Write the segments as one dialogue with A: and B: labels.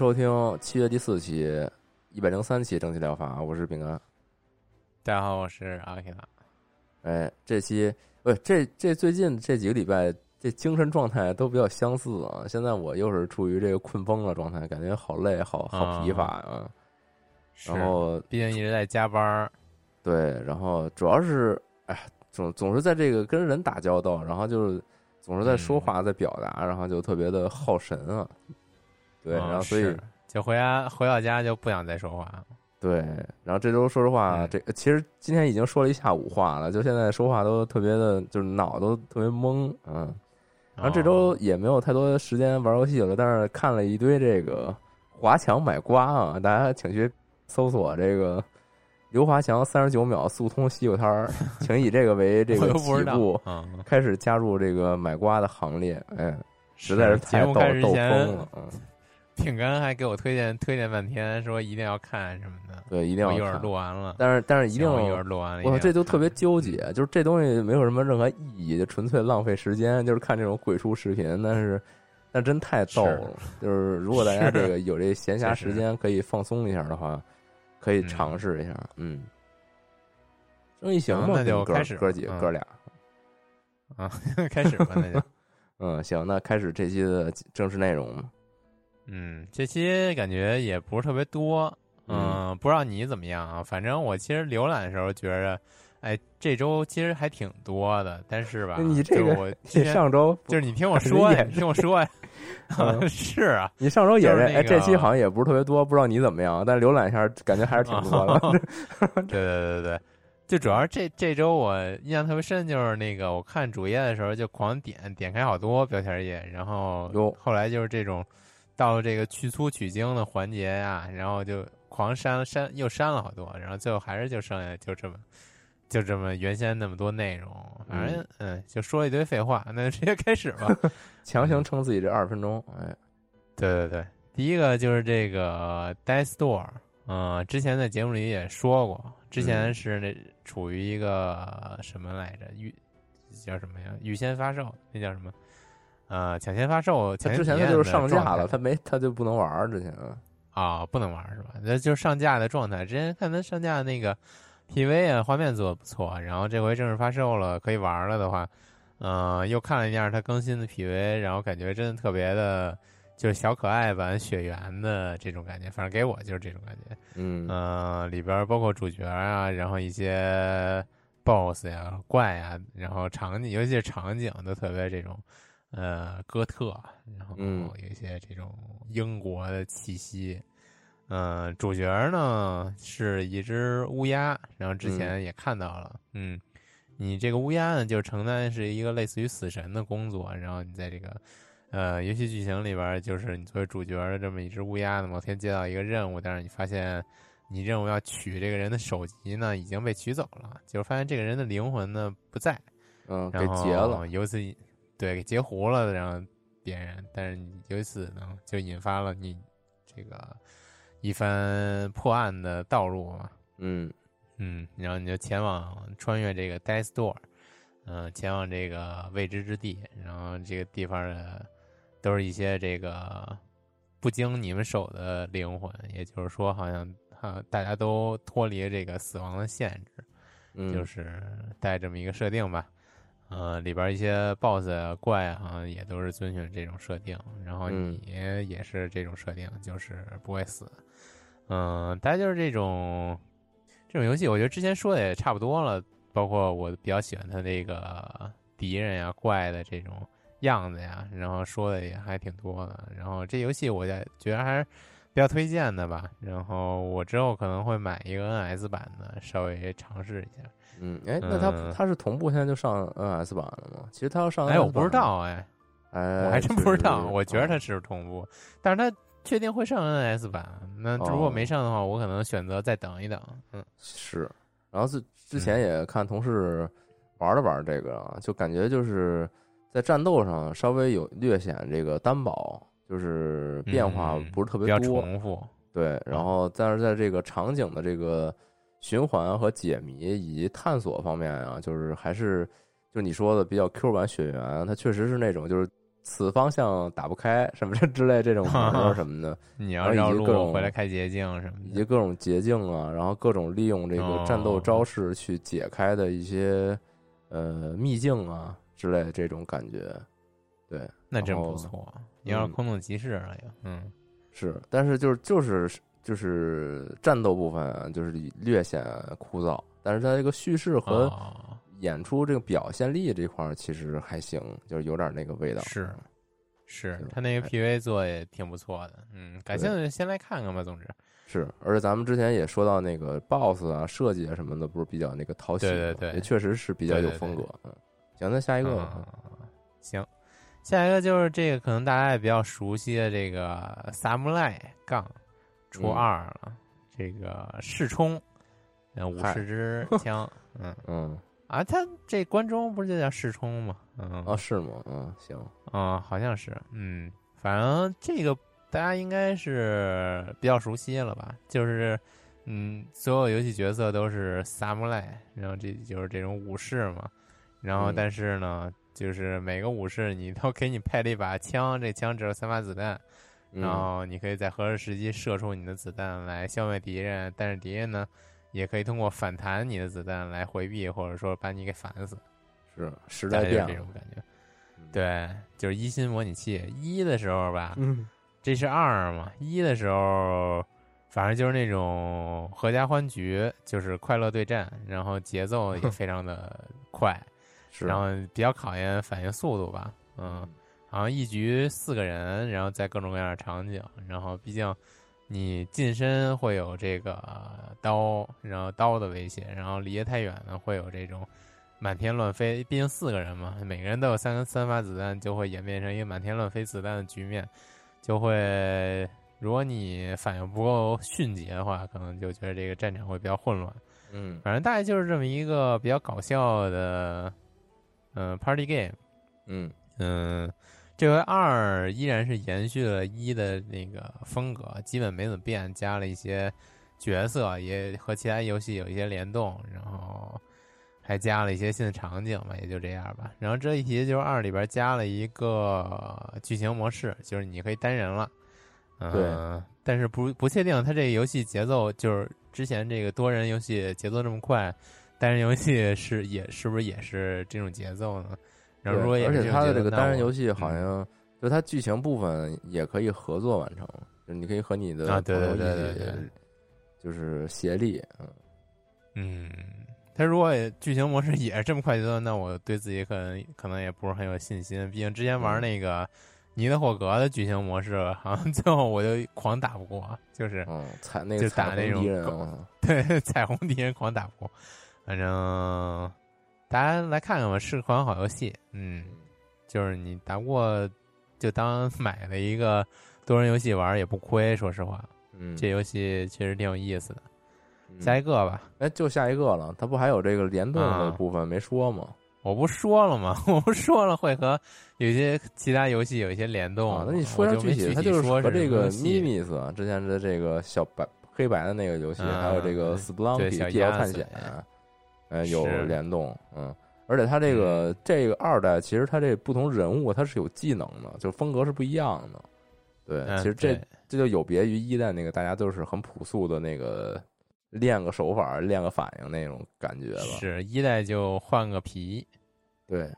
A: 收听七月第四期一百零三期正气疗法，我是饼干。
B: 大家好，我是阿克拉。
A: 哎，这期不，这这最近这几个礼拜，这精神状态都比较相似啊。现在我又是处于这个困崩的状态，感觉好累，好好疲乏啊。然后，
B: 毕竟一直在加班儿。
A: 对，然后主要是，哎，总总是在这个跟人打交道，然后就是总是在说话，在表达，然后就特别的耗神啊。对，然后所以
B: 就回家回到家就不想再说话。
A: 对，然后这周说实话，这其实今天已经说了一下午话了，就现在说话都特别的，就是脑都特别懵，嗯。然后这周也没有太多时间玩游戏了，但是看了一堆这个华强买瓜啊，大家请去搜索这个刘华强三十九秒速通西瓜摊儿，请以这个为这个起步，开始加入这个买瓜的行列。哎，实在是太逗逗疯了，嗯。
B: 饼干还给我推荐推荐半天，说一定要看什么的。
A: 对，一定要
B: 一会儿录完了。
A: 但是但是一定要一
B: 会儿录完了。
A: 我这就特别纠结，就是这东西没有什么任何意义，就纯粹浪费时间，就是看这种鬼畜视频。但是那真太逗了。就是如果大家这个有这闲暇时间可以放松一下的话，可以尝试一下。嗯，生意行吗？
B: 那就开始。
A: 哥几个哥俩
B: 啊，开始吧，那就
A: 嗯行，那开始这期的正式内容。
B: 嗯，这期感觉也不是特别多，嗯，不知道你怎么样啊？反正我其实浏览的时候觉着，哎，这周其实还挺多的，但是吧，
A: 你这个
B: 我
A: 上周
B: 就是你听我说呀，你听我说呀 是啊，
A: 你上周也是，哎，这期好像也不是特别多，不知道你怎么样？但是浏览一下，感觉还是挺多的。
B: 对对对对，就主要是这这周我印象特别深，就是那个我看主页的时候就狂点点开好多标签页，然后后来就是这种。到了这个去粗取精的环节呀，然后就狂删删又删了好多，然后最后还是就剩下就这么就这么原先那么多内容，反正嗯，就说一堆废话，那就直接开始吧，
A: 强行撑自己这二十分钟，哎，
B: 对对对，第一个就是这个 Die Store，嗯，之前在节目里也说过，之前是那处于一个什么来着预叫什么呀？预先发售，那叫什么？呃，抢先发售，
A: 他之前
B: 他
A: 就是上架了，他没他就不能玩之前
B: 啊，不能玩是吧？那就是上架的状态。之前看他上架那个 PV 啊，画面做的不错，然后这回正式发售了，可以玩了的话，嗯，又看了一下他更新的 PV，然后感觉真的特别的，就是小可爱版雪原的这种感觉，反正给我就是这种感觉。
A: 嗯
B: 嗯，里边包括主角啊，然后一些 BOSS 呀、怪呀，然后场景，尤其是场景都特别这种。呃，哥特，然后有一些这种英国的气息。嗯，主角呢是一只乌鸦，然后之前也看到了。嗯，你这个乌鸦呢，就承担是一个类似于死神的工作。然后你在这个呃游戏剧情里边，就是你作为主角的这么一只乌鸦呢，某天接到一个任务，但是你发现你任务要取这个人的首级呢，已经被取走了，就是发现这个人的灵魂呢不在，
A: 嗯，给劫了，
B: 由此。对，给截胡了，然后别人，但是由此呢，就引发了你这个一番破案的道路嘛。
A: 嗯
B: 嗯，然后你就前往穿越这个 Die Store，嗯，前往这个未知之地，然后这个地方的都是一些这个不经你们手的灵魂，也就是说，好像哈大家都脱离这个死亡的限制。就是带这么一个设定吧。呃，里边一些 BOSS 怪啊，也都是遵循这种设定，然后你也是这种设定，就是不会死。嗯，大家就是这种这种游戏，我觉得之前说的也差不多了，包括我比较喜欢它那个敌人呀、怪的这种样子呀，然后说的也还挺多的。然后这游戏我也觉得还是比较推荐的吧。然后我之后可能会买一个 NS 版的，稍微尝试一下。
A: 嗯，哎，那它它是同步现在就上 NS 版了吗？其实它要上，
B: 哎，我不知道，哎，
A: 哎，
B: 我还真不知道。我觉得它是同步，但是它确定会上 NS 版。那如果没上的话，我可能选择再等一等。嗯，
A: 是。然后之之前也看同事玩了玩这个，就感觉就是在战斗上稍微有略显这个单薄，就是变化不是特别多，
B: 重复。
A: 对，然后但是在这个场景的这个。循环和解谜以及探索方面啊，就是还是就你说的比较 Q 版血缘，它确实是那种就是此方向打不开什么 之类这种什么的，
B: 你要绕路回来开捷径什么的，
A: 以及各种捷径啊，然后各种利用这个战斗招式去解开的一些呃秘境啊之类的这种感觉，对，
B: 那真不错。你要是空洞骑士了呀，嗯，
A: 是，但是就是就是。就是战斗部分就是略显枯燥，但是它这个叙事和演出这个表现力这块其实还行，就是有点那个味道。
B: 是，是他那个 PV 做也挺不错的。嗯，感兴趣先来看看吧。总之
A: 是，而且咱们之前也说到那个 BOSS 啊、设计啊什么的，不是比较那个讨喜，
B: 对对对，
A: 也确实是比较有风格。嗯，行，那下一个，
B: 行，下一个就是这个可能大家也比较熟悉的这个萨姆赖杠。初二了，这个试冲，五十支枪，嗯
A: 嗯
B: 啊，他这关中不是就叫试冲吗？嗯
A: 啊是吗？嗯行
B: 啊好像是，嗯反正这个大家应该是比较熟悉了吧？就是嗯所有游戏角色都是萨姆莱，然后这就是这种武士嘛，然后但是呢，就是每个武士你都给你配了一把枪，这枪只有三发子弹。然后你可以在合适时机射出你的子弹来消灭敌人，但是敌人呢，也可以通过反弹你的子弹来回避，或者说把你给反死。
A: 是时代变了
B: 这种感觉。对，就是一心模拟器一的时候吧，这是二嘛？一的时候，反正就是那种合家欢局，就是快乐对战，然后节奏也 非常的快，然后比较考验反应速度吧。嗯。好像一局四个人，然后在各种各样的场景，然后毕竟你近身会有这个刀，然后刀的威胁，然后离得太远呢会有这种满天乱飞。毕竟四个人嘛，每个人都有三三发子弹，就会演变成一个满天乱飞子弹的局面，就会如果你反应不够迅捷的话，可能就觉得这个战场会比较混乱。
A: 嗯，
B: 反正大概就是这么一个比较搞笑的嗯 party game。
A: 嗯
B: 嗯。这回二依然是延续了一的那个风格，基本没怎么变，加了一些角色，也和其他游戏有一些联动，然后还加了一些新的场景吧，也就这样吧。然后这一题就是二里边加了一个剧情模式，就是你可以单人了，嗯，但是不不确定它这个游戏节奏，就是之前这个多人游戏节奏这么快，单人游戏是也是不是也是这种节奏呢？然后，
A: 而且它的
B: 这
A: 个单人游戏好像，就它剧情部分也可以合作完成，就你可以和你的
B: 朋友一起，
A: 就是协力，嗯
B: 嗯。他如果剧情模式也是这么快节奏，那我对自己可能可能也不是很有信心。毕竟之前玩那个尼德霍格的剧情模式，好像最后我就狂打不过，就是
A: 踩那
B: 个打那种 对彩虹敌人狂打不过，反正。大家来看看吧，是款好游戏。嗯，就是你打不过，就当买了一个多人游戏玩也不亏。说实话，
A: 嗯，
B: 这游戏确实挺有意思的。下一个吧，
A: 哎，就下一个了。它不还有这个联动的部分没说吗？
B: 我不说了吗？我不说了会和有些其他游戏有一些联动。
A: 那你说
B: 一下
A: 具
B: 体，
A: 它就是
B: 和
A: 这个 Minis 之前的这个小白黑白的那个游戏，还有这个 Spelunky 地探险。呃，有联动，嗯，而且它这个这个二代，其实它这不同人物它是有技能的，就风格是不一样的。对，其实这这就有别于一代那个大家都是很朴素的那个练个手法，练个反应那种感觉了。
B: 是一代就换个皮，
A: 对，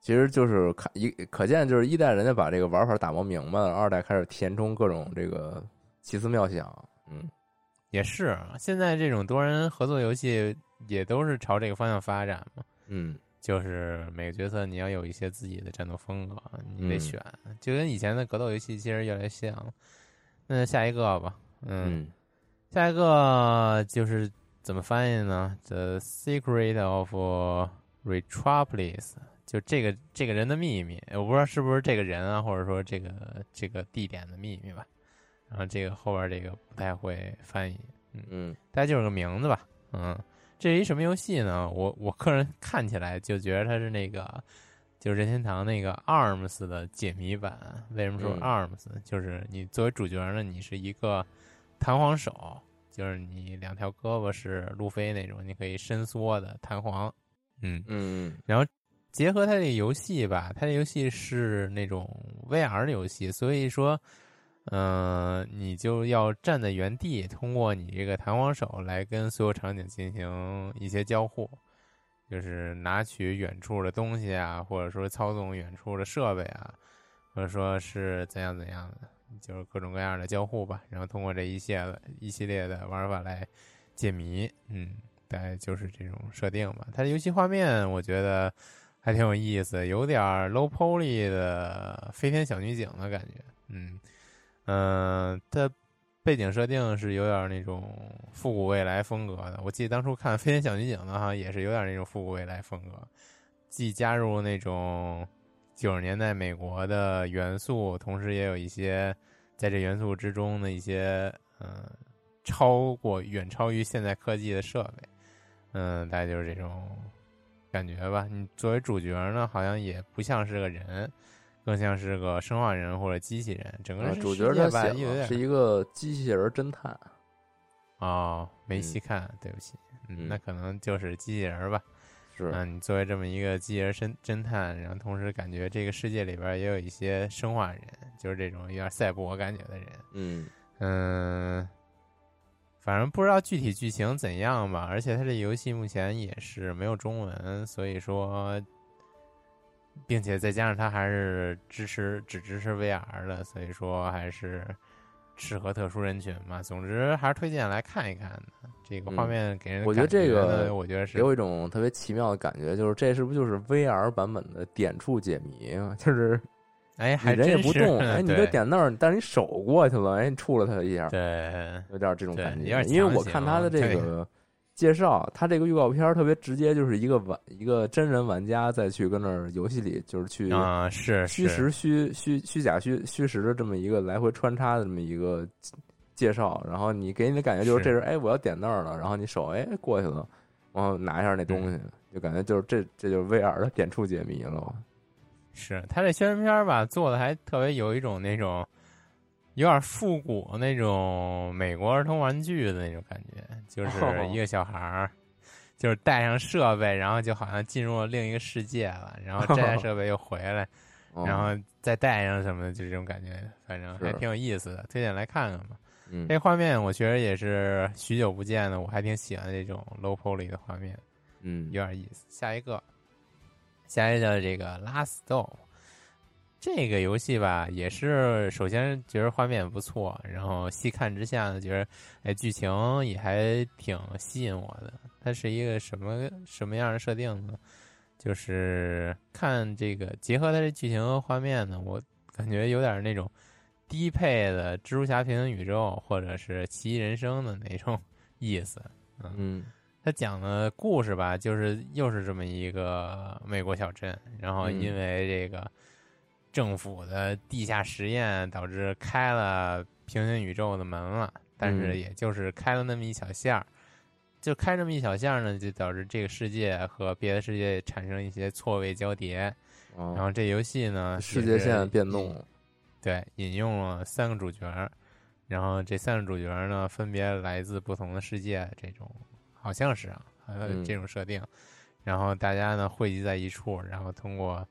A: 其实就是看一可见，就是一代人家把这个玩法打磨明白了，二代开始填充各种这个奇思妙想。嗯，
B: 也是，现在这种多人合作游戏也都是朝这个方向发展嘛。
A: 嗯。
B: 就是每个角色你要有一些自己的战斗风格，你得选，
A: 嗯、
B: 就跟以前的格斗游戏其实越来越像了。那下一个吧，嗯，下一个就是怎么翻译呢？The Secret of Retropolis，就这个这个人的秘密，我不知道是不是这个人啊，或者说这个这个地点的秘密吧。然后这个后边这个不太会翻译，嗯
A: 嗯，
B: 大概就是个名字吧，嗯。这是一什么游戏呢？我我个人看起来就觉得它是那个，就是任天堂那个 ARMS 的解谜版。为什么说 ARMS？、
A: 嗯、
B: 就是你作为主角呢，你是一个弹簧手，就是你两条胳膊是路飞那种，你可以伸缩的弹簧。嗯
A: 嗯。
B: 然后结合它这个游戏吧，它这游戏是那种 VR 的游戏，所以说。嗯，你就要站在原地，通过你这个弹簧手来跟所有场景进行一些交互，就是拿取远处的东西啊，或者说操纵远处的设备啊，或者说是怎样怎样的，就是各种各样的交互吧。然后通过这一系列一系列的玩法来解谜，嗯，大概就是这种设定吧。它的游戏画面我觉得还挺有意思，有点 low poly 的飞天小女警的感觉，嗯。嗯，它背景设定是有点那种复古未来风格的。我记得当初看《飞天小女警》的哈，也是有点那种复古未来风格，既加入那种九十年代美国的元素，同时也有一些在这元素之中的一些嗯，超过远超于现代科技的设备。嗯，大概就是这种感觉吧。你作为主角呢，好像也不像是个人。更像是个生化人或者机器人，整个
A: 主角他写是一个机器人侦探。
B: 哦，没细看，对不起，
A: 嗯，
B: 那可能就是机器人吧。
A: 是，
B: 那，你作为这么一个机器人侦侦探，然后同时感觉这个世界里边也有一些生化人，就是这种有点赛博感觉的人。
A: 嗯
B: 嗯，反正不知道具体剧情怎样吧。而且它这游戏目前也是没有中文，所以说。并且再加上它还是支持只支持 VR 的，所以说还是适合特殊人群嘛。总之还是推荐来看一看的。这个画面给人，
A: 我觉得这个
B: 我觉得是
A: 有一种特别奇妙的感觉，就是这是不是就是 VR 版本的点触解谜啊？就是
B: 哎，
A: 还人也不动，
B: 哎，
A: 你就点那儿，但是你手过去了，哎，你触了它一下，
B: 对，
A: 有点这种感觉。因为我看他的这个。介绍他这个预告片特别直接，就是一个玩一个真人玩家再去跟那儿游戏里，就是去
B: 啊是
A: 虚实虚虚虚假虚虚实的这么一个来回穿插的这么一个介绍。然后你给你的感觉就是这是哎我要点那儿了，然后你手哎过去了，然后拿一下那东西，就感觉就是这这就是 VR 的点触解谜了。
B: 是他这宣传片吧做的还特别有一种那种。有点复古那种美国儿童玩具的那种感觉，就是 一个小孩儿，就是带上设备，然后就好像进入了另一个世界了，然后摘下 设备又回来，然后再带上什么的，就这种感觉，反正还挺有意思的，推荐来看看吧。这画面我觉得也是许久不见的，我还挺喜欢这种 low poly 的画面，
A: 嗯，
B: 有点意思。下一个，下一个这个 Last Door。这个游戏吧，也是首先觉得画面不错，然后细看之下呢，觉得哎剧情也还挺吸引我的。它是一个什么什么样的设定呢？就是看这个结合它这剧情和画面呢，我感觉有点那种低配的蜘蛛侠平行宇宙或者是奇异人生的那种 意思。
A: 嗯，
B: 他讲的故事吧，就是又是这么一个美国小镇，然后因为这个。政府的地下实验导致开了平行宇宙的门了，但是也就是开了那么一小线儿，就开这么一小线儿呢，就导致这个世界和别的世界产生一些错位交叠。然后这游戏呢，
A: 世界线变动，
B: 对，引用了三个主角，然后这三个主角呢，分别来自不同的世界，这种好像是啊，这种设定，然后大家呢汇集在一处，然后通过。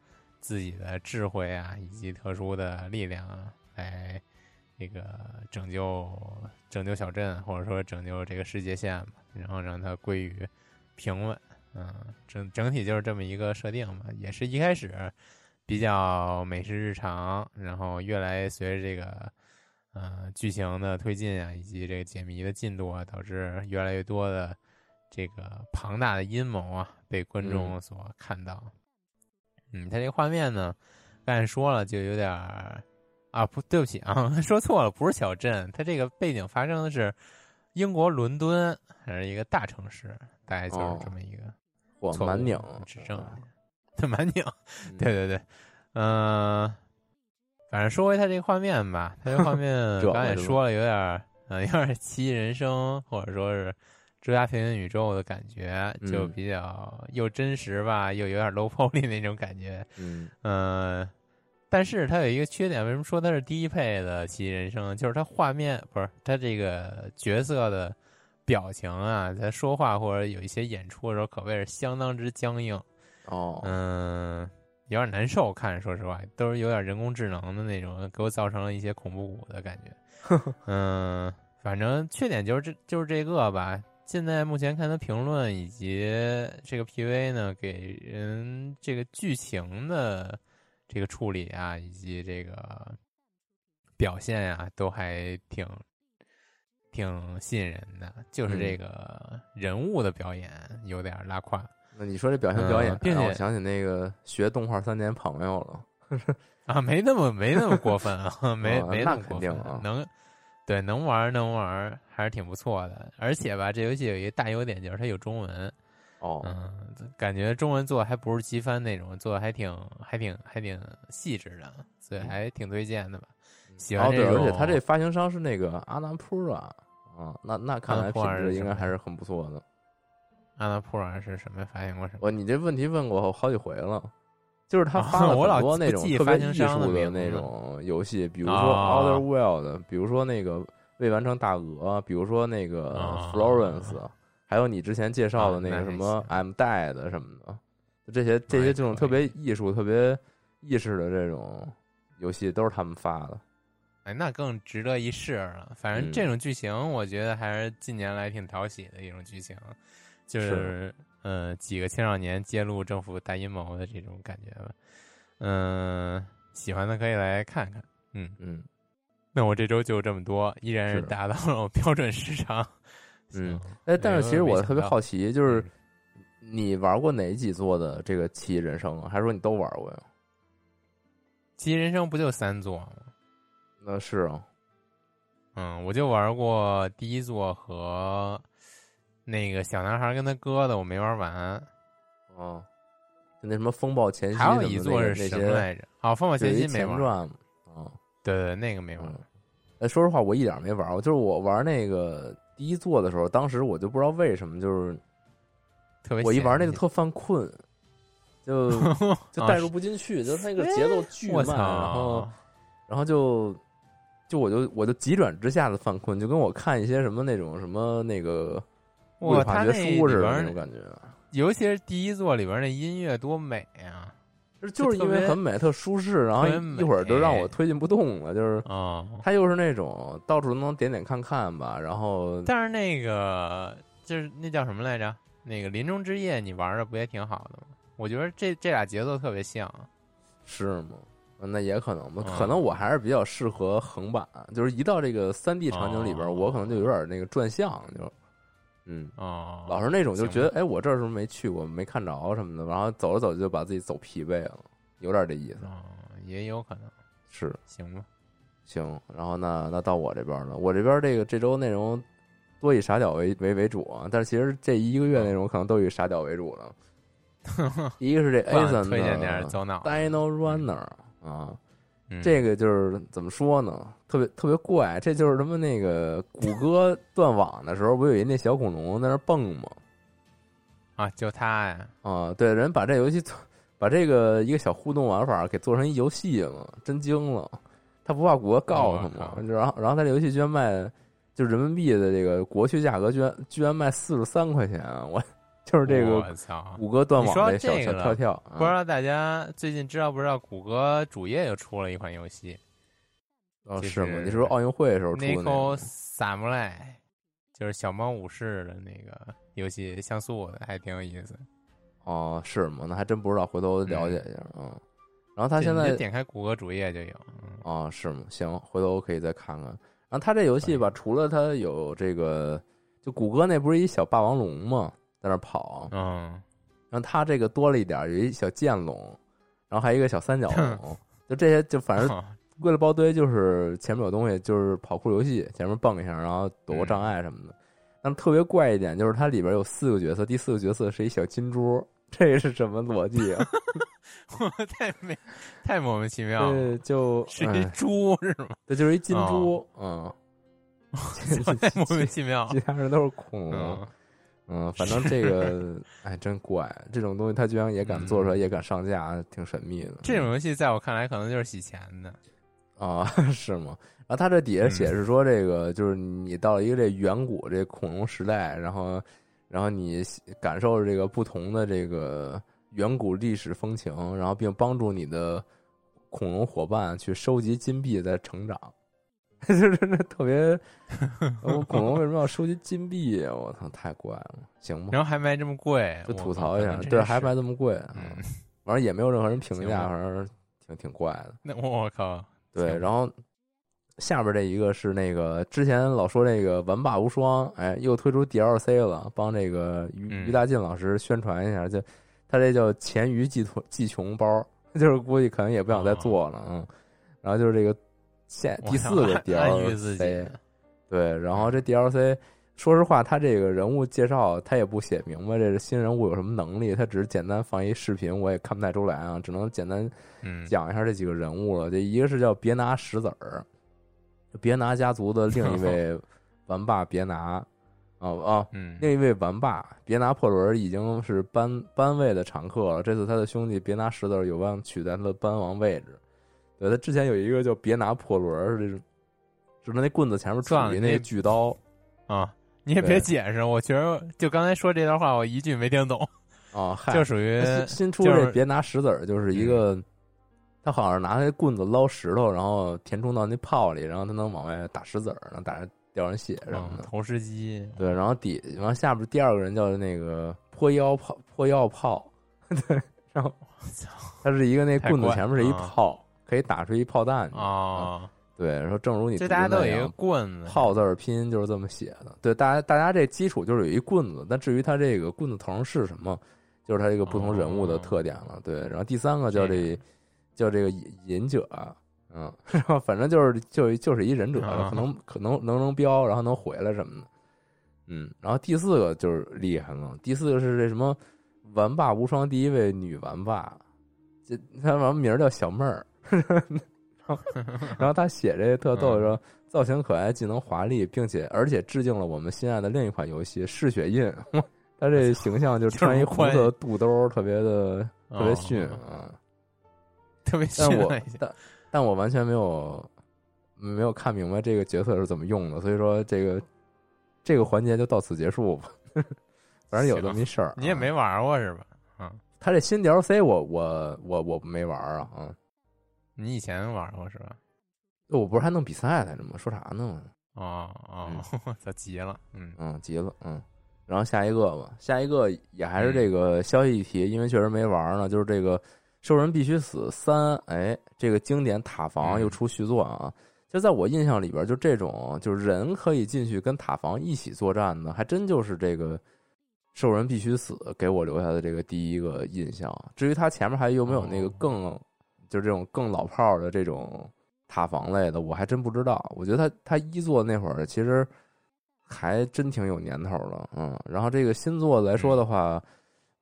B: 自己的智慧啊，以及特殊的力量啊，来这个拯救拯救小镇，或者说拯救这个世界线嘛，然后让它归于平稳。嗯，整整体就是这么一个设定嘛，也是一开始比较美式日常，然后越来随着这个呃剧情的推进啊，以及这个解谜的进度啊，导致越来越多的这个庞大的阴谋啊被观众所看到。嗯，它这个画面呢，刚才说了就有点啊，不对不起啊，说错了，不是小镇，它这个背景发生的是英国伦敦，还是一个大城市，大概就是这么一个。
A: 蛮拧，
B: 指正，这蛮拧，对对对，嗯，反正说回他这个画面吧，他这画面 刚也说了，有点，嗯，有点奇异人生，或者说是追加平行宇宙的感觉，就比较又真实吧，又有点 low poly 那种感觉，嗯，但是它有一个缺点，为什么说它是低配的奇异人生？就是它画面不是它这个角色的。表情啊，在说话或者有一些演出的时候，可谓是相当之僵硬。
A: 哦，
B: 嗯，有点难受。看，说实话，都是有点人工智能的那种，给我造成了一些恐怖谷的感觉。嗯，反正缺点就是这就是这个吧。现在目前看他评论以及这个 PV 呢，给人这个剧情的这个处理啊，以及这个表现啊，都还挺。挺吸引人的，就是这个人物的表演有点拉胯。
A: 那你说这表现表演，并且我想起那个学动画三年朋友了
B: 啊，没那么没那么过分啊，没没那么过分，能对能玩能玩还是挺不错的。而且吧，这游戏有一个大优点就是它有中文
A: 哦，
B: 嗯，感觉中文做的还不是机翻那种，做的还挺还挺还挺细致的，所以还挺推荐的吧。喜欢这
A: 种，而且它这发行商是那个阿纳普啊。啊，那那看来品质应该还是很不错的。
B: 阿纳普尔是什么发行过什么？
A: 我你这问题问过好几回了，就是他发了很多那种特别艺术的那种游戏，比如说《Outer World》，比如说那个未完成大鹅，比如说那个《Florence》，还有你之前介绍的那个什么《I'm Dead》什么的，这些这些这种特别艺术、特别意识的这种游戏都是他们发的。
B: 哎，那更值得一试了。反正这种剧情，我觉得还是近年来挺讨喜的一种剧情，就是嗯，几个青少年揭露政府大阴谋的这种感觉吧。嗯，喜欢的可以来看看。嗯
A: 嗯，
B: 那我这周就这么多，依然是达到了标准时长。
A: 嗯，哎，但是其实我特别好奇，就是你玩过哪几座的这个《奇异人生》啊？还是说你都玩过呀？
B: 《奇异人生》不就三座吗？
A: 那是啊，
B: 嗯，我就玩过第一座和那个小男孩跟他哥的，我没玩完。
A: 哦，就那什么风暴前夕，
B: 还有一座是什么来着？哦，风暴前夕没
A: 玩。
B: 哦，对对，那个没玩。
A: 哎，说实话，我一点没玩过。就是我玩那个第一座的时候，当时我就不知道为什么，就是
B: 特别
A: 我一玩那个特犯困，就 就带入不进去，就那个节奏巨慢，然后然后就。就我就我就急转直下的犯困，就跟我看一些什么那种什么那个物理化学书似的那种感觉。
B: 尤其是第一座里边那音乐多美啊！
A: 就就是因为很美，特舒适，然后一会儿就让我推进不动了。就是
B: 啊，
A: 它又是那种到处都能点点看看吧。然后，
B: 但是那个就是那叫什么来着？那个林中之夜，你玩的不也挺好的吗？我觉得这这俩节奏特别像，
A: 是吗？那也可能吧，可能我还是比较适合横版，就是一到这个三 D 场景里边，我可能就有点那个转向，就，嗯，
B: 哦，
A: 老是那种就觉得，哎，我这儿是不是没去过，没看着什么的，然后走着走着就把自己走疲惫了，有点这意思。
B: 哦，也有可能
A: 是，
B: 行吧，
A: 行。然后那那到我这边了，我这边这个这周内容多以傻屌为为为主啊，但是其实这一个月内容可能都以傻屌为主了。一个是这 A 森的 Dino Runner。啊，这个就是怎么说呢？特别特别怪，这就是他们那个谷歌断网的时候，不有一那小恐龙在那蹦吗？
B: 啊，就他呀！
A: 啊，对，人把这游戏把这个一个小互动玩法给做成一游戏了，真精了！他不怕谷歌告他吗？然后，然后他这游戏居然卖就人民币的这个国区价格，居然居然卖四十三块钱啊！我。就是这个谷歌断网的小小跳跳，
B: 不知道大家最近知道不知道？谷歌主页又出了一款游戏，
A: 哦，
B: 是
A: 吗？你是说奥运会的时候出的那个？
B: 萨姆莱，就是小猫武士的那个游戏，像素的，还挺有意思。
A: 哦，是吗？那还真不知道，回头了解一下嗯。然后他现在
B: 点开谷歌主页就有。
A: 哦，是吗？行，回头我可以再看看。然后他这游戏吧，除了他有这个，就谷歌那不是一小霸王龙吗？在那跑。
B: 嗯。
A: 然后他这个多了一点，有一小剑龙，然后还有一个小三角龙，就这些，就反正 归了包堆，就是前面有东西，就是跑酷游戏，前面蹦一下，然后躲过障碍什么的。但特别怪一点，就是它里边有四个角色，第四个角色是一小金猪。这是什么逻辑啊？
B: 我太没 太莫名其妙了。
A: 就是
B: 一猪是吗？
A: 这就是一金猪，嗯，
B: 太莫名其妙。
A: 其他人都是恐龙，嗯，反正这个哎，真怪，这种东西他居然也敢做出来，也敢上架，挺神秘的。
B: 这种游戏在我看来，可能就是洗钱的
A: 啊？是吗？然后他这底下写是说，这个就是你到了一个这远古这恐龙时代，然后。然后你感受这个不同的这个远古历史风情，然后并帮助你的恐龙伙伴去收集金币，在成长，就是 那特别。我恐龙为什么要收集金币呀？我操，太怪了，行吗？
B: 然后还卖这么贵，
A: 就吐槽一下，对，还卖这么贵，嗯，反正也没有任何人评价，反正挺挺怪的。
B: 那我靠，
A: 对，然后。下边这一个是那个之前老说那个玩霸无双，哎，又推出 DLC 了，帮这个于于大进老师宣传一下，就他这叫钱鱼寄穷寄穷包，就是估计可能也不想再做了，嗯，然后就是这个现第四个 DLC，对，然后这 DLC 说实话，他这个人物介绍他也不写明白，这是新人物有什么能力，他只是简单放一视频，我也看不太出来啊，只能简单讲一下这几个人物了，这一个是叫别拿石子儿。别拿家族的另一 位玩霸别拿，哦哦，另一位玩霸别拿破仑已经是班班位的常客了。这次他的兄弟别拿石子有望取代他的班王位置。对他之前有一个叫别拿破仑，这种，就是那棍子前面杵一那巨刀
B: 啊。你也别解释，我觉得就刚才说这段话，我一句没听懂
A: 哦，嗨。
B: 就属于
A: 新出这别拿石子儿就是一个。他好像拿那棍子捞石头，然后填充到那炮里，然后他能往外打石子儿，能打掉人血什么的。
B: 投石机。
A: 对，然后底，然后下边第二个人叫那个破腰炮，破腰炮。对，然后他是一个那棍子前面是一炮，可以打出一炮弹。
B: 啊，
A: 对，说正如你
B: 这大家都有一个棍子，
A: 炮字儿拼音就是这么写的。对，大家大家这基础就是有一棍子，但至于他这个棍子头上是什么，就是他这个不同人物的特点了。对，然后第三个叫这。叫这个隐者，嗯，然后反正就是就就是一忍者，可能可能能扔标，然后能回来什么的，嗯，然后第四个就是厉害了，第四个是这什么玩霸无双第一位女玩霸，这他完名叫小妹儿，然后他写这特逗，说造型可爱，技能华丽，并且而且致敬了我们心爱的另一款游戏《嗜血印》，他这形象就穿一红色肚兜，特别的特别逊啊。
B: 特别
A: 但我但但我完全没有没有看明白这个角色是怎么用的，所以说这个这个环节就到此结束吧。反正有这么一事儿，
B: 你也没玩过是吧？
A: 嗯，他这新 DLC 我我我我没玩啊啊！
B: 你以前玩过是吧？
A: 我不是还弄比赛来着吗？说啥呢？
B: 哦哦，他急了，嗯
A: 嗯，急了，嗯。然后下一个吧，下一个也还是这个消息一提，因为确实没玩呢，就是这个。兽人必须死三，哎，这个经典塔防又出续作啊！就在我印象里边，就这种就是人可以进去跟塔防一起作战的，还真就是这个兽人必须死给我留下的这个第一个印象。至于他前面还有没有那个更，就是这种更老炮儿的这种塔防类的，我还真不知道。我觉得他他一作那会儿其实还真挺有年头了，嗯。然后这个新作来说的话。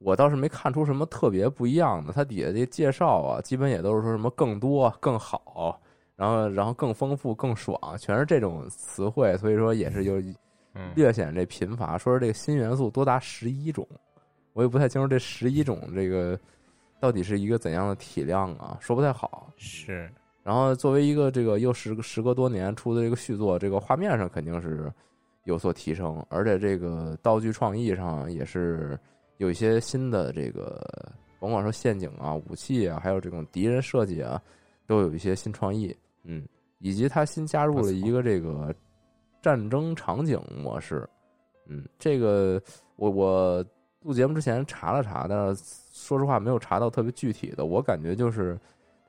A: 我倒是没看出什么特别不一样的，它底下这介绍啊，基本也都是说什么更多、更好，然后然后更丰富、更爽，全是这种词汇，所以说也是就略显这贫乏。说是这个新元素多达十一种，我也不太清楚这十一种这个到底是一个怎样的体量啊，说不太好。
B: 是，
A: 然后作为一个这个又时时隔多年出的这个续作，这个画面上肯定是有所提升，而且这个道具创意上也是。有一些新的这个，甭管说陷阱啊、武器啊，还有这种敌人设计啊，都有一些新创意。嗯，以及它新加入了一个这个战争场景模式。嗯，这个我我录节目之前查了查，但是说实话没有查到特别具体的。我感觉就是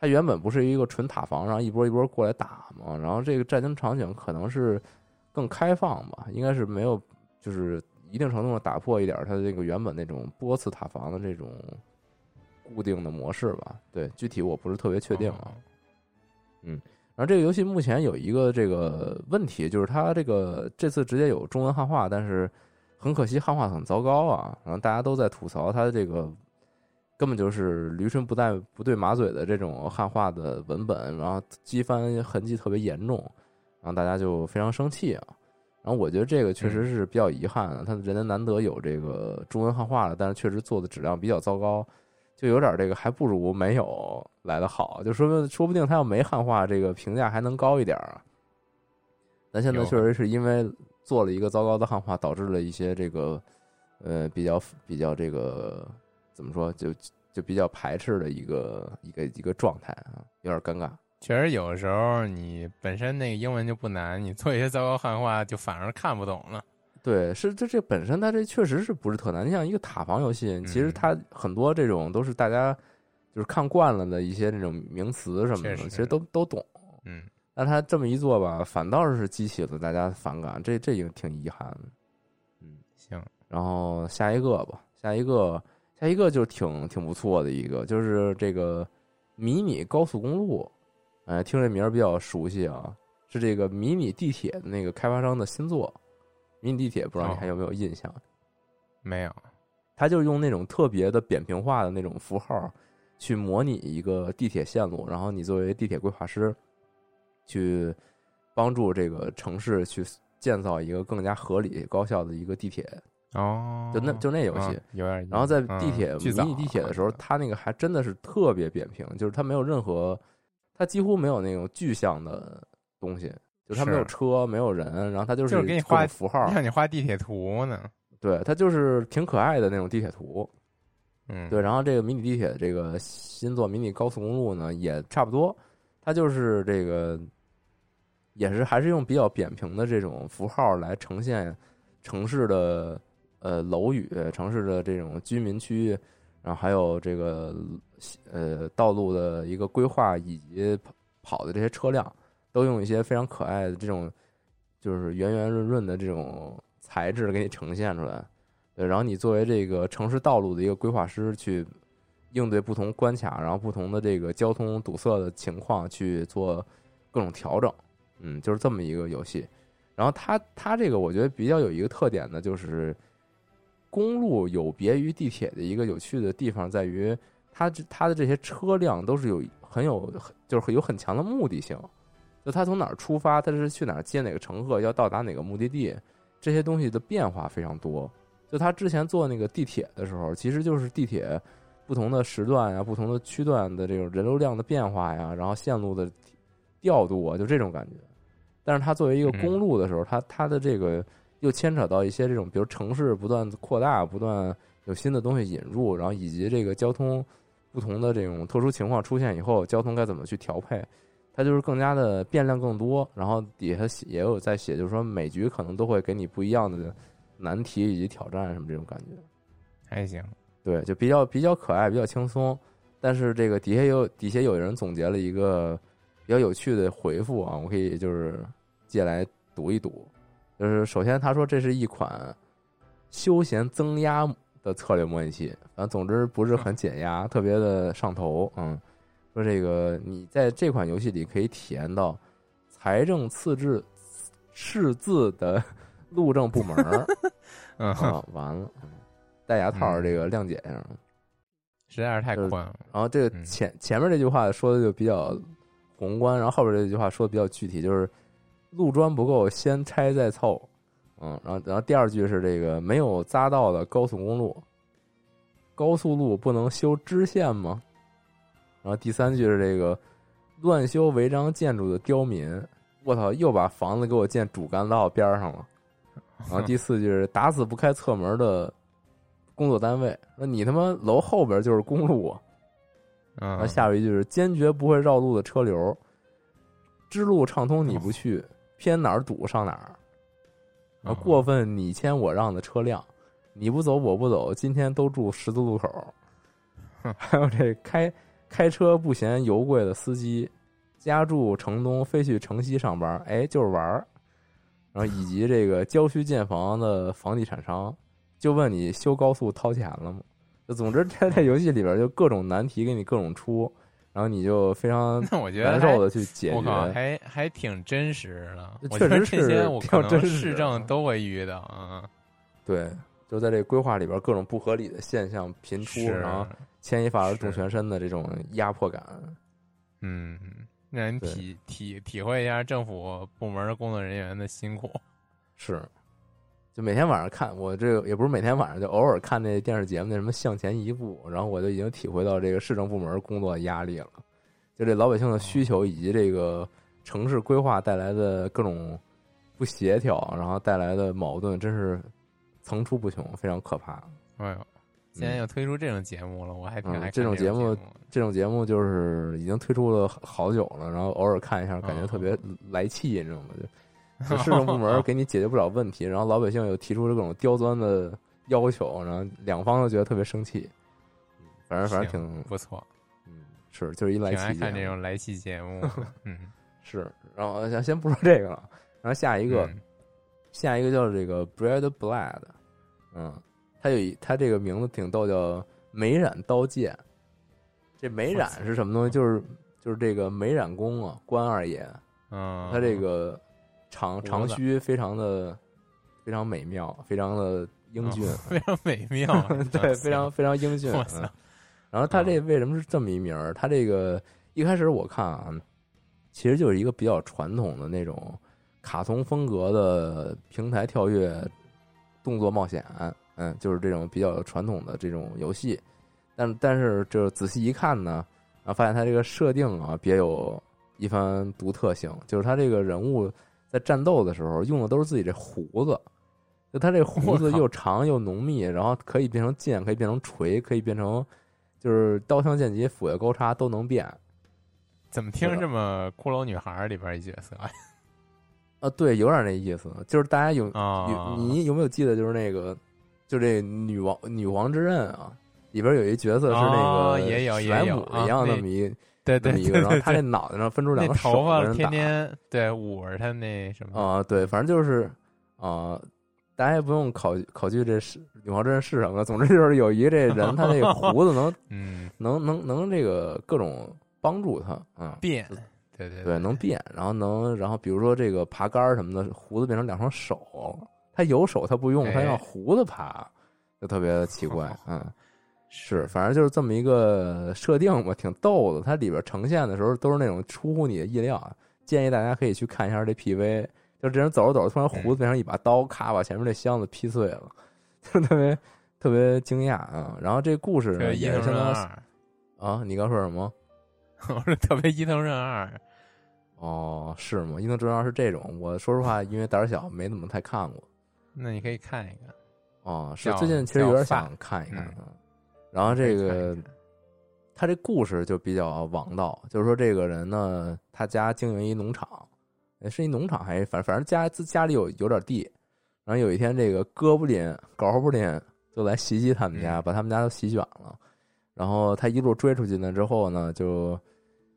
A: 它原本不是一个纯塔防，然后一波一波过来打嘛，然后这个战争场景可能是更开放吧，应该是没有就是一定程度上打破一点它这个原本那种波次塔防的这种固定的模式吧。对，具体我不是特别确定啊。嗯。然后这个游戏目前有一个这个问题，就是它这个这次直接有中文汉化，但是很可惜汉化很糟糕啊。然后大家都在吐槽它的这个根本就是驴唇不带不对马嘴的这种汉化的文本，然后机翻痕迹特别严重，然后大家就非常生气啊。然后我觉得这个确实是比较遗憾的，他人家难得有这个中文汉化了，但是确实做的质量比较糟糕。就有点这个，还不如没有来的好。就说明说不定他要没汉化，这个评价还能高一点啊。但现在确实是因为做了一个糟糕的汉化，导致了一些这个呃比较比较这个怎么说，就就比较排斥的一个一个一个状态啊，有点尴尬。
B: 确实，有的时候你本身那个英文就不难，你做一些糟糕汉化，就反而看不懂了。
A: 对，是这这本身它这确实是不是特难？你像一个塔防游戏，其实它很多这种都是大家就是看惯了的一些这种名词什么的，其实都都懂。
B: 嗯，
A: 那他这么一做吧，反倒是激起了大家反感，这这也挺遗憾的。
B: 嗯，行，
A: 然后下一个吧，下一个下一个就挺挺不错的一个，就是这个迷你高速公路。哎，听这名儿比较熟悉啊，是这个迷你地铁的那个开发商的新作。迷你地铁不知道你还有没有印象？
B: 没有，
A: 他就用那种特别的扁平化的那种符号，去模拟一个地铁线路，然后你作为地铁规划师，去帮助这个城市去建造一个更加合理高效的一个地铁。
B: 哦，
A: 就那就那游戏
B: 有点。
A: 然后在地铁迷你地铁的时候，它那个还真的是特别扁平，就是它没有任何，它几乎没有那种具象的东西。就它没有车，没有人，然后它就是就是
B: 给你画
A: 符号，
B: 让你画地铁图呢。
A: 对它就是挺可爱的那种地铁图，
B: 嗯，
A: 对。然后这个迷你地铁这个新作迷你高速公路呢，也差不多，它就是这个也是还是用比较扁平的这种符号来呈现城市的呃楼宇、城市的这种居民区，然后还有这个呃道路的一个规划以及跑的这些车辆。都用一些非常可爱的这种，就是圆圆润润的这种材质给你呈现出来，对，然后你作为这个城市道路的一个规划师，去应对不同关卡，然后不同的这个交通堵塞的情况去做各种调整，嗯，就是这么一个游戏。然后它它这个我觉得比较有一个特点呢，就是公路有别于地铁的一个有趣的地方在于，它它的这些车辆都是有很有就是有很强的目的性。就他从哪儿出发，他是去哪儿接哪个乘客，要到达哪个目的地，这些东西的变化非常多。就他之前坐那个地铁的时候，其实就是地铁不同的时段呀、不同的区段的这种人流量的变化呀，然后线路的调度啊，就这种感觉。但是它作为一个公路的时候，它它的这个又牵扯到一些这种，比如城市不断扩大、不断有新的东西引入，然后以及这个交通不同的这种特殊情况出现以后，交通该怎么去调配。它就是更加的变量更多，然后底下写也有在写，就是说每局可能都会给你不一样的难题以及挑战什么这种感觉，
B: 还行，
A: 对，就比较比较可爱，比较轻松。但是这个底下有底下有人总结了一个比较有趣的回复啊，我可以就是借来读一读。就是首先他说这是一款休闲增压的策略模拟器，反正总之不是很减压，特别的上头，嗯。说这个，你在这款游戏里可以体验到财政赤字赤字的 路政部门儿 啊，完了，戴牙套这个谅解一下，
B: 实在是太宽了。
A: 然后这个前前面这句话说的就比较宏观，然后后边这句话说的比较具体，就是路砖不够，先拆再凑。嗯，然后然后第二句是这个没有匝道的高速公路，高速路不能修支线吗？然后第三句是这个乱修违章建筑的刁民，我操，又把房子给我建主干道边上了。然后第四句是打死不开侧门的工作单位，那你他妈楼后边就是公路啊！然后下一句是坚决不会绕路的车流，支路畅通你不去，偏哪儿堵上哪儿。啊，
B: 哦
A: 过分你谦我让的车辆，你不走我不走，今天都住十字路口。还有这开开车不嫌油贵的司机，家住城东非去城西上班，哎，就是玩儿。然后以及这个郊区建房的房地产商，就问你修高速掏钱了吗？就总之，在这游戏里边就各种难题给你各种出，然后你就非常
B: 那我觉得
A: 难受的去解
B: 我靠，
A: 决。
B: 还还挺真实的。
A: 确实是
B: 这些我
A: 挺
B: 可能市政都会遇到。嗯，
A: 对，就在这规划里边各种不合理的现象频出，
B: 是，
A: 然后牵一发而动全身的这种压迫感。
B: 嗯，让人体体体会一下政府部门的工作人员的辛苦。
A: 是，就每天晚上看，我这个也不是每天晚上，就偶尔看那电视节目，那什么向前一步，然后我就已经体会到这个市政部门工作的压力了。就这老百姓的需求以及这个城市规划带来的各种不协调，然后带来的矛盾，真是层出不穷，非常可怕。
B: 哎呦，现在又推出这种节目了，我还挺
A: 嗯
B: 爱看
A: 这种节目。这种节目就是已经推出了好久了，然后偶尔看一下，感觉
B: 哦
A: 特别来气，你知道吗？就就市政部门给你解决不了问题，然后老百姓又提出了各种刁钻的要求，然后两方都觉得特别生气。嗯反正反正挺
B: 不错，
A: 嗯是就是一来气
B: 看这种来气节目。嗯，
A: 是，然后先先不说这个了，然后下一个、
B: 嗯
A: 下一个叫这个 Bread Blood，嗯，他有一他这个名字挺逗，叫美染刀剑。这美染是什么东西？就是就是这个美染工啊，关二爷，
B: 嗯，
A: 他这个长长须非常的非常美妙，非常的英俊，
B: 嗯非常美妙，
A: 对，非常非常英俊。然后他这为什么是这么一名儿？他这个一开始我看啊，其实就是一个比较传统的那种卡通风格的平台跳跃动作冒险，嗯，就是这种比较传统的这种游戏。但但是这仔细一看呢，啊，发现他这个设定啊别有一番独特性，就是他这个人物在战斗的时候用的都是自己这胡子。就他这胡子又长又浓密，然后可以变成剑，可以变成锤，可以变成就是刀枪剑戟斧钺钩叉都能变
B: 怎么听着这么骷髅女孩里边一角色
A: 啊。对，有点那意思。就是大家有
B: 啊？
A: 有你有没有记得，就是那个就这女王女王之刃啊，里边有一角色是那
B: 哦
A: 个
B: 也有
A: 莱
B: 也有
A: 姆一样
B: 啊那
A: 那么一
B: 对对对
A: 然后他那脑袋上分出两个手
B: 头发天天对捂着他那什么
A: 啊，对，反正就是啊，大家也不用考考据这是女王之刃是什么了，总之就是有一个这人，他那个胡子能
B: 嗯
A: 能能能这个各种帮助他啊，
B: 变，对对
A: 对，能变，然后能，然后比如说这个爬杆儿什么的，胡子变成两双手，他有手他不用，他
B: 哎
A: 让胡子爬，就特别的奇怪，嗯，是，反正就是这么一个设定吧，挺逗的。它里边呈现的时候都是那种出乎你的意料，啊，建议大家可以去看一下这 PV。就这人走着走着，突然胡子变成一把刀，咔把前面这箱子劈碎了，就特别特别惊讶啊。然后这故事呢也是相啊，你刚说什么？
B: 我说特别伊藤润二，
A: 哦，是吗？伊藤润二是这种，我说实话，因为胆儿小，没怎么太看过。
B: 那你可以看一看。
A: 哦，是
B: 叫
A: 最近其实有点想看一看
B: 嗯
A: 啊。然后这个他这故事就比较王道，就是说这个人呢，他家经营一农场，呃是一农场还是反反正家自家里有有点地。然后有一天，这个哥布林、狗布林就来袭击他们家，
B: 嗯
A: 把他们家都席卷了。然后他一路追出去呢之后呢，就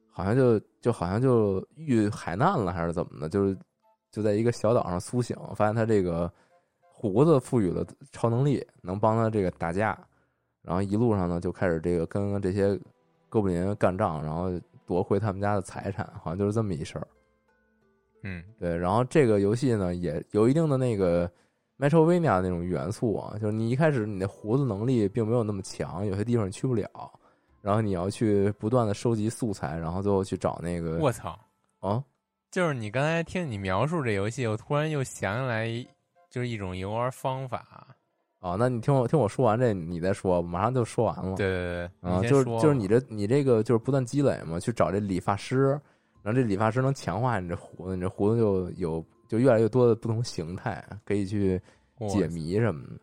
A: 好像就就好像就遇海难了，还是怎么的，就是就在一个小岛上苏醒，发现他这个胡子赋予了超能力，能帮他这个打架。然后一路上呢，就开始这个跟这些哥布林干仗，然后夺回他们家的财产，好像就是这么一事儿。
B: 嗯，
A: 对，然后这个游戏呢，也有一定的那个 Metrovania 那种元素啊，就是你一开始你的胡子能力并没有那么强，有些地方你去不了，然后你要去不断的收集素材，然后最后去找那个
B: 我操！
A: 啊，
B: 就是你刚才听你描述这游戏，我突然又想起来，就是一种游玩方法。
A: 啊，那你听我听我说完这，你再说，马上就说完了。
B: 对对对，
A: 啊，就是就是你这你这个就是不断积累嘛，去找这理发师，然后这理发师能强化你这胡子，你这胡子就有就越来越多的不同形态，可以去解谜什么的。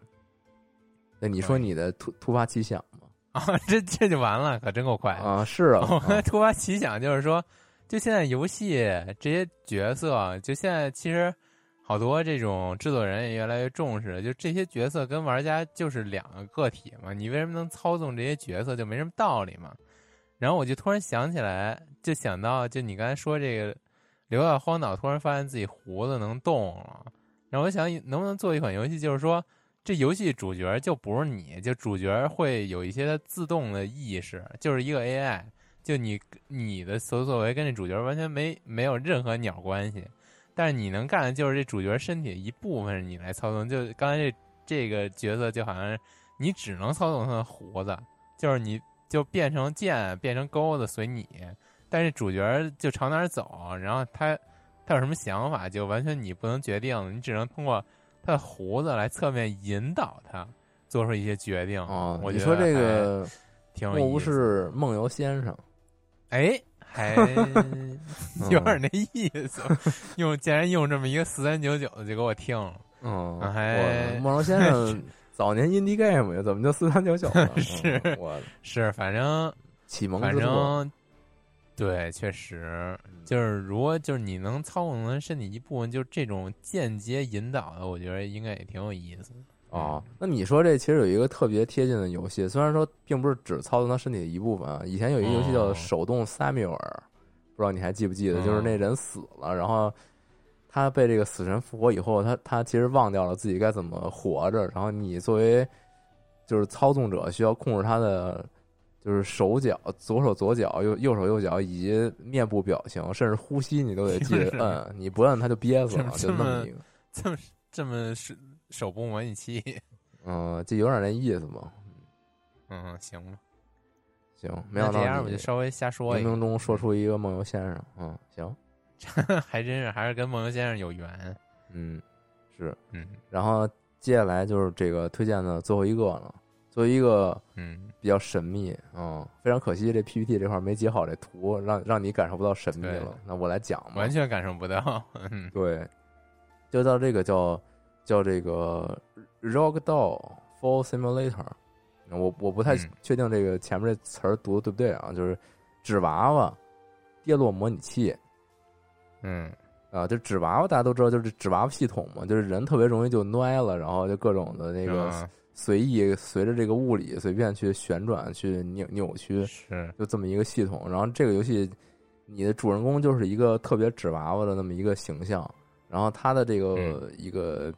A: 那你说你的突突发奇想吗？
B: 啊，这这就完了，可真够快。
A: 啊，是啊，
B: 我
A: 啊
B: 突发奇想，就是说，就现在游戏这些角色，就现在其实好多这种制作人也越来越重视，就这些角色跟玩家就是两个个体嘛，你为什么能操纵这些角色，就没什么道理嘛。然后我就突然想起来，就想到，就你刚才说这个流到荒岛，突然发现自己胡子能动了。然后我想，能不能做一款游戏，就是说，这游戏主角就不是你，就主角会有一些自动的意识，就是一个 AI，就你你的所作为跟这主角完全没没有任何鸟关系，但是你能干的就是这主角身体的一部分你来操纵。就刚才这这个角色，就好像你只能操纵他的胡子，就是你。就变成剑，变成钩子随你，但是主角就朝哪儿走，然后他他有什么想法，就完全你不能决定，你只能通过他的胡子来侧面引导他做出一些决定。
A: 哦，
B: 我
A: 你说这个
B: 挺有意思
A: 莫不是梦游先生？
B: 哎，还 有点那意思。用竟然用这么一个四三九九的就给我听了。
A: 嗯，
B: 还
A: 梦游先生。早年 indie game 呀，怎么就四三九九了？
B: 是，
A: 我
B: 是，反正
A: 启蒙
B: 反正对，确实就是，如果就是你能操控人身体一部分，就这种间接引导的，我觉得应该也挺有意思。
A: 哦，那你说这其实有一个特别贴近的游戏，虽然说并不是只操纵他身体的一部分啊。以前有一个游戏叫《手动萨缪尔》，不知道你还记不记得？就是那人死了，然后。他被这个死神复活以后，他他其实忘掉了自己该怎么活着。然后你作为就是操纵者，需要控制他的就是手脚，左手左脚，右右手右脚，以及面部表情，甚至呼吸，你都得记 得摁。你不摁，他就憋死了，就那么一个，
B: 这么这么手手部模拟器。
A: 嗯，就有点那意思嘛。
B: 嗯，行吧，
A: 行，没想到这
B: 样我就稍微瞎说，
A: 冥冥中说出一个梦游先生。嗯，行。
B: 还真是，还是跟梦游先生有缘。
A: 嗯，是，
B: 嗯。
A: 然后接下来就是这个推荐的最后一个了，作为一个
B: 嗯
A: 比较神秘嗯，非常可惜这 PPT 这块没截好这图，让让你感受不到神秘了。那我来讲吧，
B: 完全感受不到。
A: 对，就到这个叫叫这个 Rock Doll Fall Simulator，我我不太确定这个前面这词儿读的对不对啊？就是纸娃娃跌落模拟器。
B: 嗯，
A: 啊，就纸娃娃，大家都知道，就是纸娃娃系统嘛，就是人特别容易就歪了，然后就各种的那个随意随着这个物理随便去旋转、去扭扭曲，
B: 是
A: 就这么一个系统。然后这个游戏，你的主人公就是一个特别纸娃娃的那么一个形象，然后他的这个一个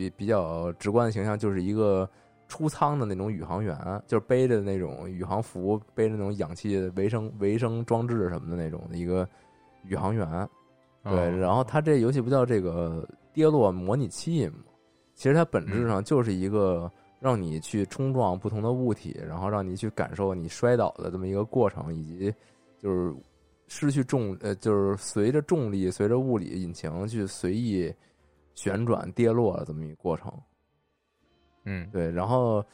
A: 比比较直观的形象就是一个出舱的那种宇航员，就是背着那种宇航服、背着那种氧气维生维生装置什么的那种的一个宇航员。对，然后它这游戏不叫这个跌落模拟器吗？其实它本质上就是一个让你去冲撞不同的物体，然后让你去感受你摔倒的这么一个过程，以及就是失去重呃，就是随着重力、随着物理引擎去随意旋转跌落的这么一个过程。
B: 嗯，
A: 对。然后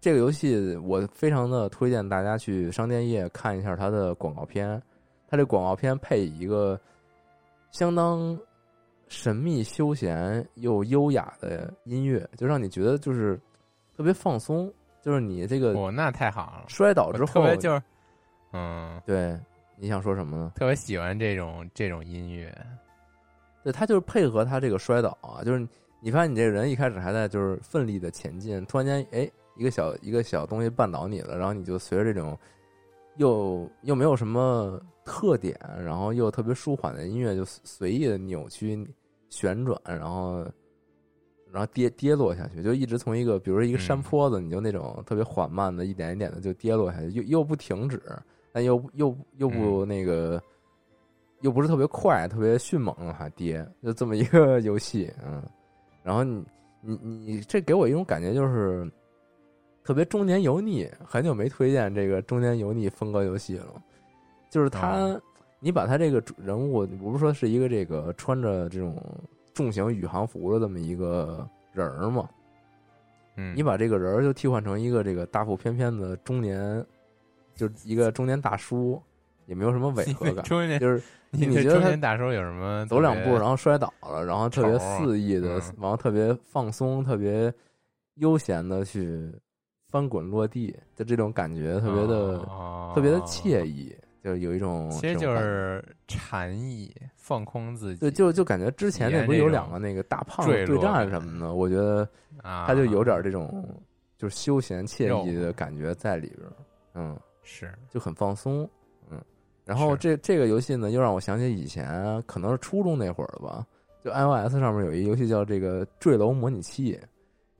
A: 这个游戏我非常的推荐大家去商店页看一下它的广告片，它这广告片配一个。相当神秘、休闲又优雅的音乐，就让你觉得就是特别放松。就是你这个
B: 哦，那太好了。
A: 摔倒之后，
B: 就是嗯，
A: 对，你想说什么呢？
B: 特别喜欢这种这种音乐。
A: 对他就是配合他这个摔倒啊，就是你发现你这个人一开始还在就是奋力的前进，突然间哎，一个小一个小东西绊倒你了，然后你就随着这种又又没有什么。特点，然后又特别舒缓的音乐，就随意的扭曲、旋转，然后，然后跌跌落下去，就一直从一个，比如说一个山坡子，你就那种特别缓慢的，一点一点的就跌落下去，又又不停止，但又又又不那个，又不是特别快，特别迅猛的还跌，就这么一个 游戏，嗯，然后你你你这给我一种感觉，就是特别中年油腻，很久没推荐这个中年油腻风格游戏了。就是他，你把他这个人物，我不是说是一个这个穿着这种重型宇航服的这么一个人儿嘛？
B: 嗯，
A: 你把这个人儿就替换成一个这个大腹翩翩的中年，就一个中年大叔，也没有什么违和感。
B: 中年
A: 就是 你
B: 你
A: 觉得他
B: 大叔有什么
A: 走两步然后摔倒了，然后特别肆意的，然后特别放松、特别悠闲的去翻滚落地，就这种感觉特别的特别的惬意。就有一种
B: 其实就是禅意，放空自己。
A: 对，就就感觉之前那不是有两个那个大胖子对战什么的，我觉得他就有点这种就是休闲惬意的感觉在里边。嗯，
B: 是
A: 就很放松。嗯，然后这这个游戏呢，又让我想起以前可能是初中那会儿吧，就 iOS 上面有一游戏叫这个坠楼模拟器，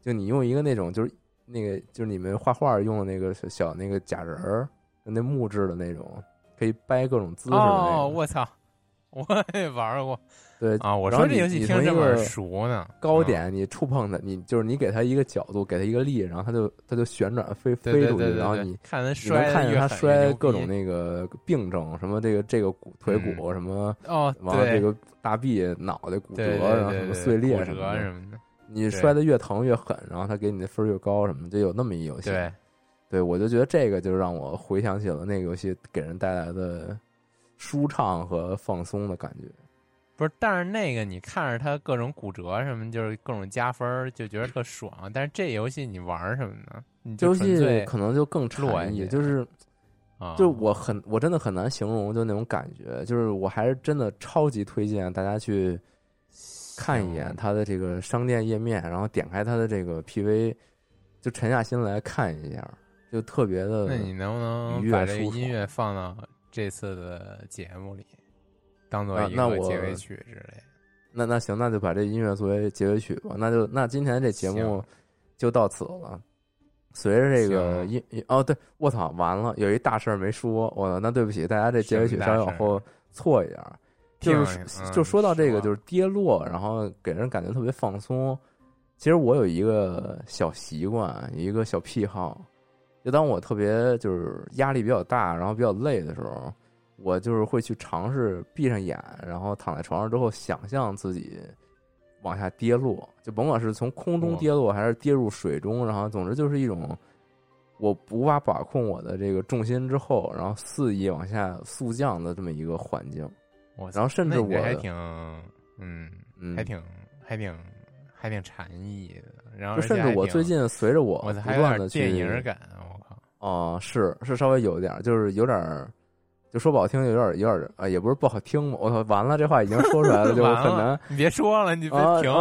A: 就你用一个那种就是那个就是你们画画用的那个小那个假人儿，那木质的那种。可以掰各种姿势哦！
B: 我操，我也玩过。
A: 对
B: 啊，我说这游戏听这么耳熟呢。
A: 高点你触碰它，你就是你给它一个角度，给它一个力，然后它就它就旋转飞飞出去，然后你
B: 看它
A: 摔，能看见它
B: 摔
A: 各种那个病症，什么这个这个骨腿骨什么
B: 哦，
A: 完了这个大臂脑袋骨折，然后什么碎裂
B: 什么
A: 的。你摔的越疼越狠，然后它给你的分越高什么，就有那么一游戏。
B: 对。
A: 对，我就觉得这个就让我回想起了那个游戏给人带来的舒畅和放松的感觉。
B: 不是，但是那个你看着它各种骨折什么，就是各种加分，就觉得特爽。但是这游戏你玩什么呢？
A: 这游戏可能就更禅意，就是啊，就我很我真的很难形容，就那种感觉。就是我还是真的超级推荐大家去看一眼它的这个商店页面，然后点开它的这个 PV，就沉下心来看一下。就特别的，
B: 那你能不能把这个音乐放到这次的节目里，当做一个结尾曲之类？
A: 那那行，那就把这音乐作为结尾曲吧。那就那今天这节目就到此了。随着这个音哦，对，我操，完了，有一大事儿没说。我那对不起大家，这结尾曲稍微往后错一点。就是就说到这个，就是跌落，然后给人感觉特别放松。其实我有一个小习惯，一个小癖好。就当我特别就是压力比较大，然后比较累的时候，我就是会去尝试闭上眼，然后躺在床上之后，想象自己往下跌落，就甭管是从空中跌落还是跌入水中，然后总之就是一种我无法把控我的这个重心之后，然后肆意往下速降的这么一个环境。然后甚至我
B: 还挺嗯，还挺还挺还挺禅意的。然后
A: 甚至我最近随着我不断的去
B: 电影感。
A: 哦，是是稍微有一点，就是有点，就说不好听，有点有点啊，也不是不好听嘛。我操，完了，这话已经说出来了，就很难。
B: 你别说了，你别停，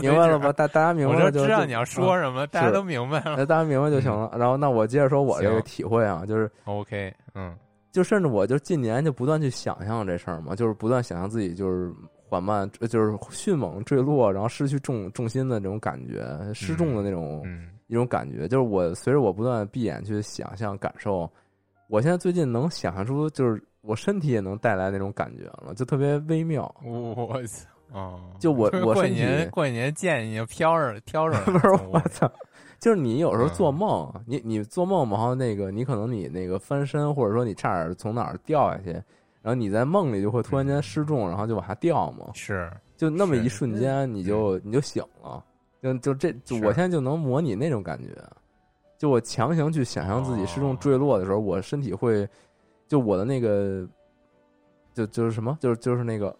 A: 明白了吧？大大家明白了就
B: 知道你要说什么，大家都明白了。
A: 大家明白就行了。然后，那我接着说我这个体会啊，就是
B: OK，嗯，
A: 就甚至我就近年就不断去想象这事儿嘛，就是不断想象自己就是缓慢，就是迅猛坠落，然后失去重重心的那种感觉，失重的那种。一种感觉，就是我随着我不断闭眼去想象感受，我现在最近能想象出，就是我身体也能带来那种感觉了，就特别微妙。
B: 我操！哦，
A: 就我我
B: 过年过年见你就飘着飘着，
A: 不是我操！就是你有时候做梦，你你做梦嘛，然后那个你可能你那个翻身，或者说你差点从哪儿掉下去，然后你在梦里就会突然间失重，然后就往下掉嘛。
B: 是，
A: 就那么一瞬间，你就你就醒了。就就这，就我现在就能模拟那种感觉，就我强行去想象自己失重坠落的时候，我身体会，就我的那个，就就是什么，就是就是那个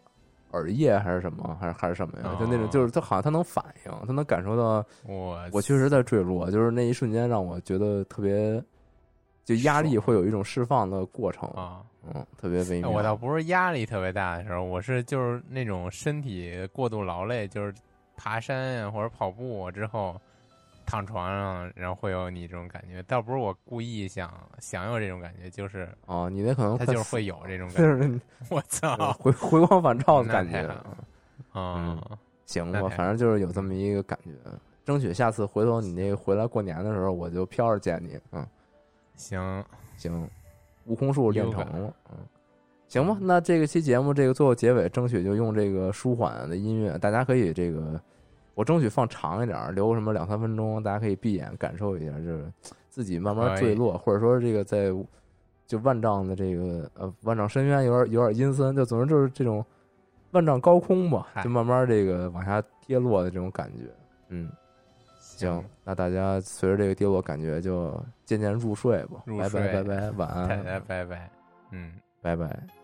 A: 耳叶还是什么，还是还是什么呀？就那种，就是他好像他能反应，他能感受到我我确实在坠落，就是那一瞬间让我觉得特别，就压力会有一种释放的过程
B: 啊，
A: 嗯，特别微妙。
B: 我倒不是压力特别大的时候，我是就是那种身体过度劳累，就是。爬山呀，或者跑步之后，躺床上，然后会有你这种感觉。倒不是我故意想想有这种感觉，就是
A: 哦，你那可能
B: 他就是会有这种感觉。我操，
A: 回回光返照的感觉。
B: 嗯，
A: 行吧，反正就是有这么一个感觉。争取下次回头你那回来过年的时候，我就飘着见你。嗯，
B: 行
A: 行，悟空术练成了。嗯。行吧，那这个期节目这个最后结尾，争取就用这个舒缓的音乐，大家可以这个，我争取放长一点，留什么两三分钟，大家可以闭眼感受一下，就是自己慢慢坠落，或者说这个在就万丈的这个呃万丈深渊有点有点阴森，就总之就是这种万丈高空吧，就慢慢这个往下跌落的这种感觉。嗯，行，那大家随着这个跌落感觉就渐渐入睡吧，拜拜拜拜，晚安，
B: 拜拜拜拜，嗯。
A: 拜拜。